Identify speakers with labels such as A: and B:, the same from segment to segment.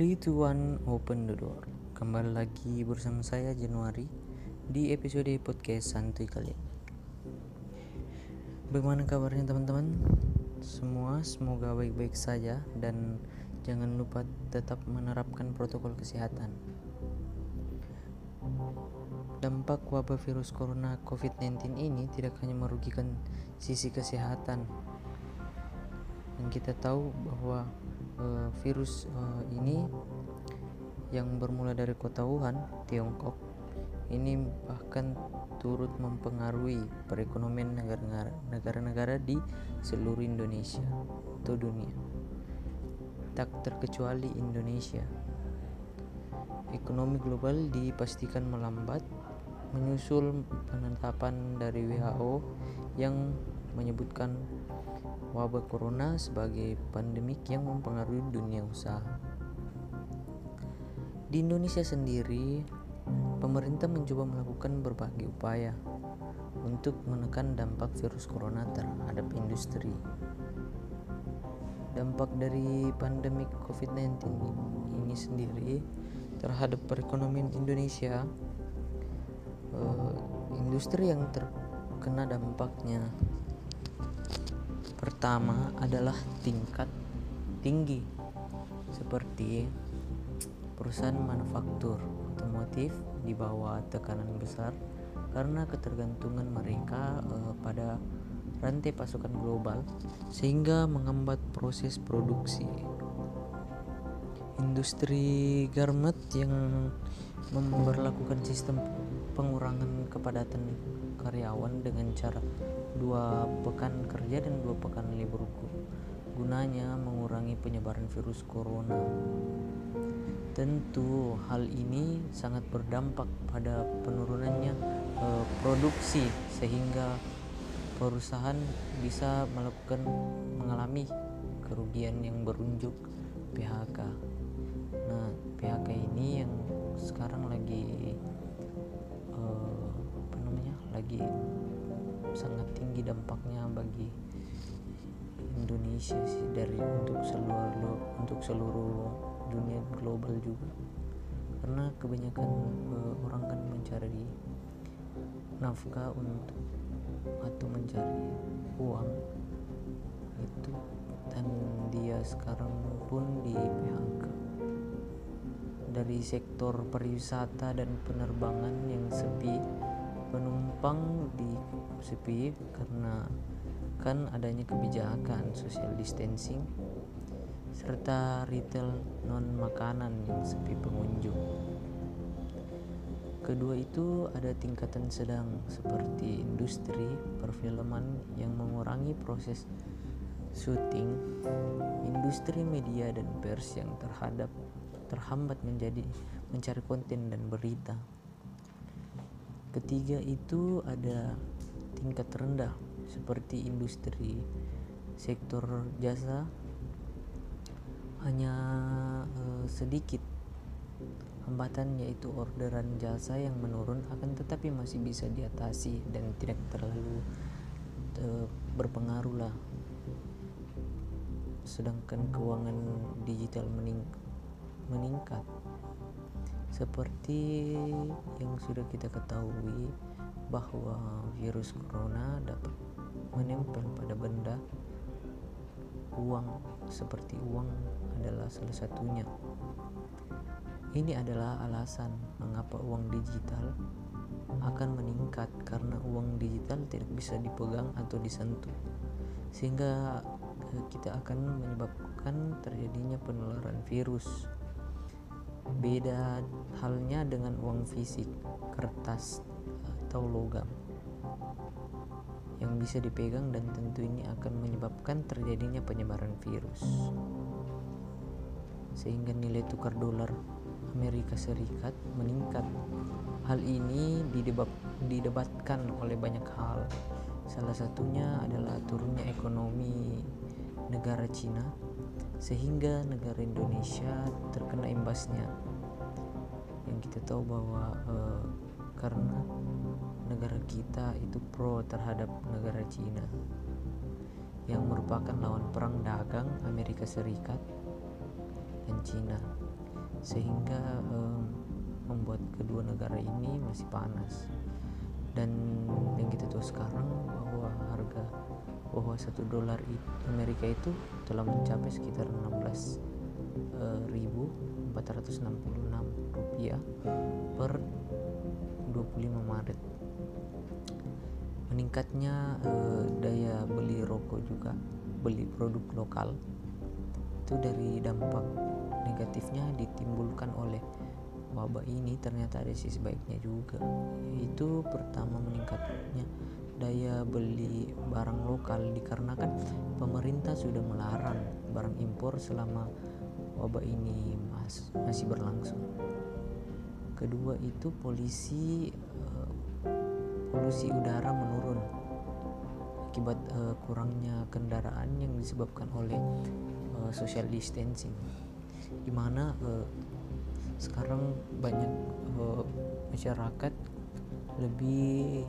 A: 3 to 1 open the door. Kembali lagi bersama saya Januari Di episode podcast santuy kali ini Bagaimana kabarnya teman-teman? Semua semoga baik-baik saja Dan jangan lupa tetap menerapkan protokol kesehatan. Dampak wabah virus corona COVID-19 ini tidak hanya merugikan sisi kesehatan. Yang kita tahu bahwa uh, virus uh, ini yang bermula dari kota Wuhan, Tiongkok, ini bahkan turut mempengaruhi perekonomian negara-negara di seluruh Indonesia atau dunia. Tak terkecuali Indonesia. Ekonomi global dipastikan melambat menyusul penetapan dari WHO yang menyebutkan wabah corona sebagai pandemik yang mempengaruhi dunia usaha. Di Indonesia sendiri, pemerintah mencoba melakukan berbagai upaya untuk menekan dampak virus corona terhadap industri. Dampak dari pandemik COVID-19 ini sendiri terhadap perekonomian Indonesia, uh, industri yang terkena dampaknya Pertama adalah tingkat tinggi seperti perusahaan manufaktur otomotif di bawah tekanan besar karena ketergantungan mereka eh, pada rantai pasokan global sehingga menghambat proses produksi. Industri garment yang memperlakukan sistem pengurangan kepadatan karyawan dengan cara dua pekan kerja dan dua pekan libur gunanya mengurangi penyebaran virus corona. Tentu hal ini sangat berdampak pada penurunannya e, produksi sehingga perusahaan bisa melakukan mengalami kerugian yang berunjuk PHK. Nah, PHK ini yang sekarang lagi e, apa namanya? lagi tinggi dampaknya bagi Indonesia sih dari untuk seluruh untuk seluruh dunia global juga. Karena kebanyakan uh, orang kan mencari nafkah untuk atau mencari uang itu. Dan dia sekarang pun di PHK dari sektor pariwisata dan penerbangan yang sepi penumpang di sepi karena kan adanya kebijakan social distancing serta retail non makanan yang sepi pengunjung. Kedua itu ada tingkatan sedang seperti industri perfilman yang mengurangi proses syuting, industri media dan pers yang terhadap terhambat menjadi mencari konten dan berita. Ketiga itu ada tingkat rendah seperti industri sektor jasa. Hanya uh, sedikit hambatan yaitu orderan jasa yang menurun akan tetapi masih bisa diatasi dan tidak terlalu uh, berpengaruh lah. Sedangkan keuangan digital mening meningkat seperti yang sudah kita ketahui bahwa virus corona dapat menempel pada benda. Uang seperti uang adalah salah satunya. Ini adalah alasan mengapa uang digital akan meningkat karena uang digital tidak bisa dipegang atau disentuh. Sehingga eh, kita akan menyebabkan terjadinya penularan virus Beda halnya dengan uang fisik, kertas, atau logam yang bisa dipegang dan tentu ini akan menyebabkan terjadinya penyebaran virus. Sehingga nilai tukar dolar Amerika Serikat meningkat. Hal ini didebat, didebatkan oleh banyak hal. Salah satunya adalah turunnya ekonomi negara Cina sehingga negara Indonesia terkena imbasnya. Yang kita tahu bahwa uh, karena negara kita itu pro terhadap negara Cina yang merupakan lawan perang dagang Amerika Serikat dan Cina. Sehingga uh, membuat kedua negara ini masih panas. Dan yang kita tahu sekarang bahwa harga bahwa satu dolar Amerika itu telah mencapai sekitar 16.466 eh, rupiah per 25 Maret. Meningkatnya uh, daya beli rokok juga beli produk lokal itu dari dampak negatifnya ditimbulkan oleh wabah ini. Ternyata ada sisi baiknya juga itu pertama meningkatnya daya beli barang lokal dikarenakan pemerintah sudah melarang barang impor selama wabah ini mas masih berlangsung. Kedua itu polisi uh, polusi udara menurun akibat uh, kurangnya kendaraan yang disebabkan oleh uh, social distancing. Di mana uh, sekarang banyak masyarakat lebih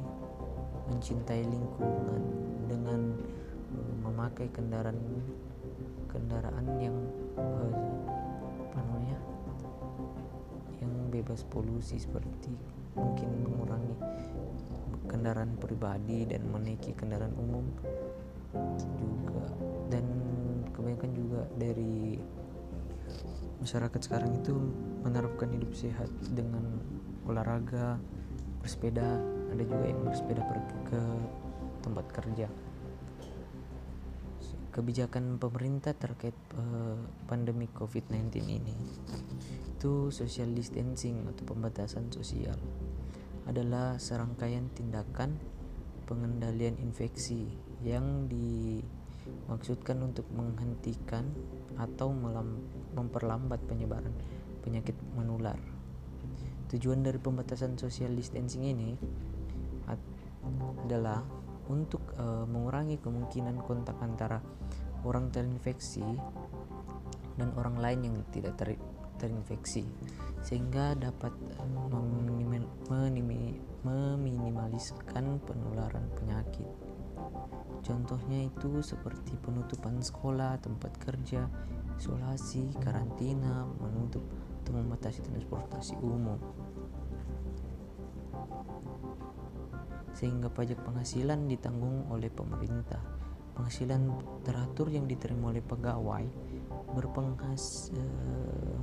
A: mencintai lingkungan dengan uh, memakai kendaraan kendaraan yang uh, apa namanya yang bebas polusi seperti mungkin mengurangi kendaraan pribadi dan menaiki kendaraan umum juga. Dan kebanyakan juga dari masyarakat sekarang itu menerapkan hidup sehat dengan olahraga bersepeda ada juga yang bersepeda pergi ke tempat kerja kebijakan pemerintah terkait uh, pandemi COVID-19 ini itu social distancing atau pembatasan sosial adalah serangkaian tindakan pengendalian infeksi yang dimaksudkan untuk menghentikan atau memperlambat penyebaran penyakit menular. Tujuan dari pembatasan social distancing ini adalah untuk uh, mengurangi kemungkinan kontak antara orang terinfeksi dan orang lain yang tidak ter terinfeksi sehingga dapat uh, meminimaliskan penularan penyakit. Contohnya itu seperti penutupan sekolah, tempat kerja, isolasi, karantina, menutup atau membatasi transportasi umum. Sehingga pajak penghasilan ditanggung oleh pemerintah. Penghasilan teratur yang diterima oleh pegawai berpenghas eh,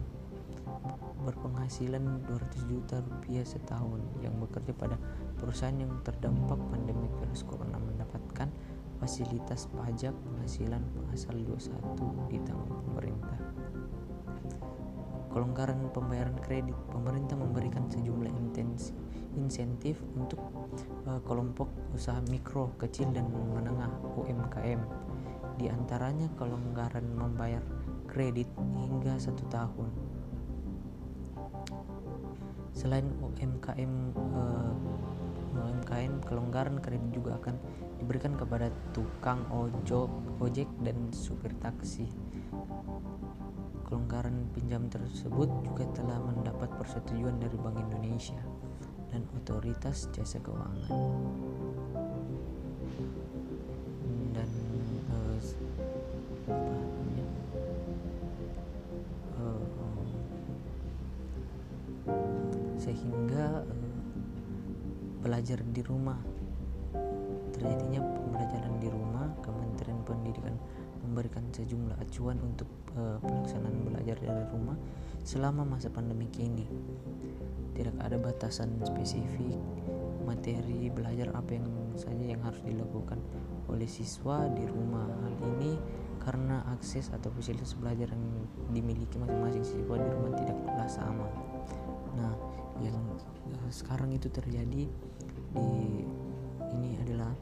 A: berpenghasilan 200 juta rupiah setahun yang bekerja pada perusahaan yang terdampak pandemi virus corona mendapatkan fasilitas pajak penghasilan pasal 21 ditanggung pemerintah. Kelonggaran pembayaran kredit, pemerintah memberikan sejumlah insentif untuk uh, kelompok usaha mikro, kecil dan menengah UMKM. Di antaranya kelonggaran membayar kredit hingga satu tahun Selain UMKM uh, eh, UMKM kelonggaran kredit juga akan diberikan kepada tukang ojok, ojek dan supir taksi. Kelonggaran pinjam tersebut juga telah mendapat persetujuan dari Bank Indonesia dan otoritas jasa keuangan. sehingga uh, belajar di rumah. Terjadinya pembelajaran di rumah Kementerian Pendidikan memberikan sejumlah acuan untuk uh, pelaksanaan belajar dari rumah selama masa pandemi ini tidak ada batasan spesifik materi belajar apa yang saja yang harus dilakukan oleh siswa di rumah. Hal ini karena akses atau fasilitas belajar yang dimiliki masing-masing siswa di rumah tidaklah sama. Nah yang uh, sekarang itu terjadi di ini adalah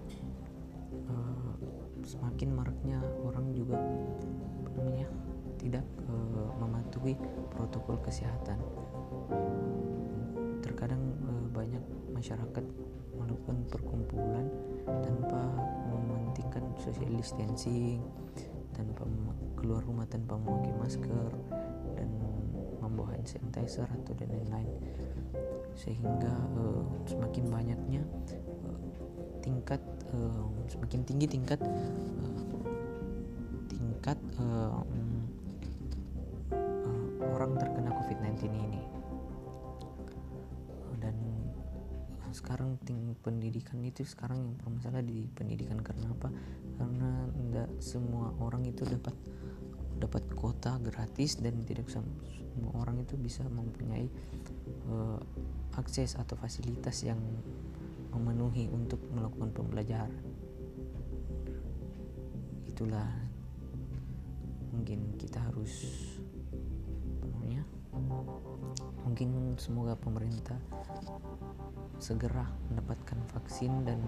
A: uh, semakin maraknya orang juga apa namanya tidak uh, mematuhi protokol kesehatan. Terkadang uh, banyak masyarakat melakukan perkumpulan tanpa mementingkan social distancing tanpa keluar rumah tanpa memakai masker dan membawa hand sanitizer atau dan lain-lain. Sehingga uh, semakin banyaknya uh, tingkat uh, semakin tinggi tingkat uh, tingkat uh, orang terkena COVID-19 ini. Dan sekarang ting pendidikan itu sekarang yang bermasalah di pendidikan karena apa? Karena tidak semua orang itu dapat dapat kuota gratis dan tidak semua orang itu bisa mempunyai uh, akses atau fasilitas yang memenuhi untuk melakukan pembelajaran. Itulah mungkin kita harus mungkin semoga pemerintah segera mendapatkan vaksin dan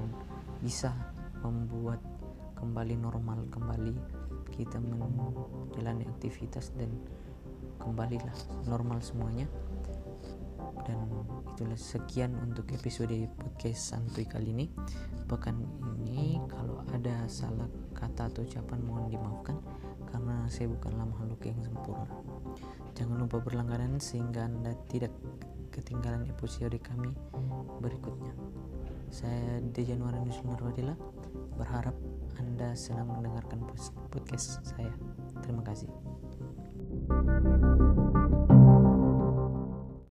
A: bisa membuat kembali normal kembali kita menjalani aktivitas dan kembalilah normal semuanya. Dan itulah sekian untuk episode podcast santuy kali ini. Pekan ini kalau ada salah kata atau ucapan mohon dimaafkan karena saya bukanlah makhluk yang sempurna. Jangan lupa berlangganan sehingga anda tidak ketinggalan episode kami berikutnya. Saya Dejan Waranus Marwadila berharap anda senang mendengarkan podcast saya. Terima kasih. thank you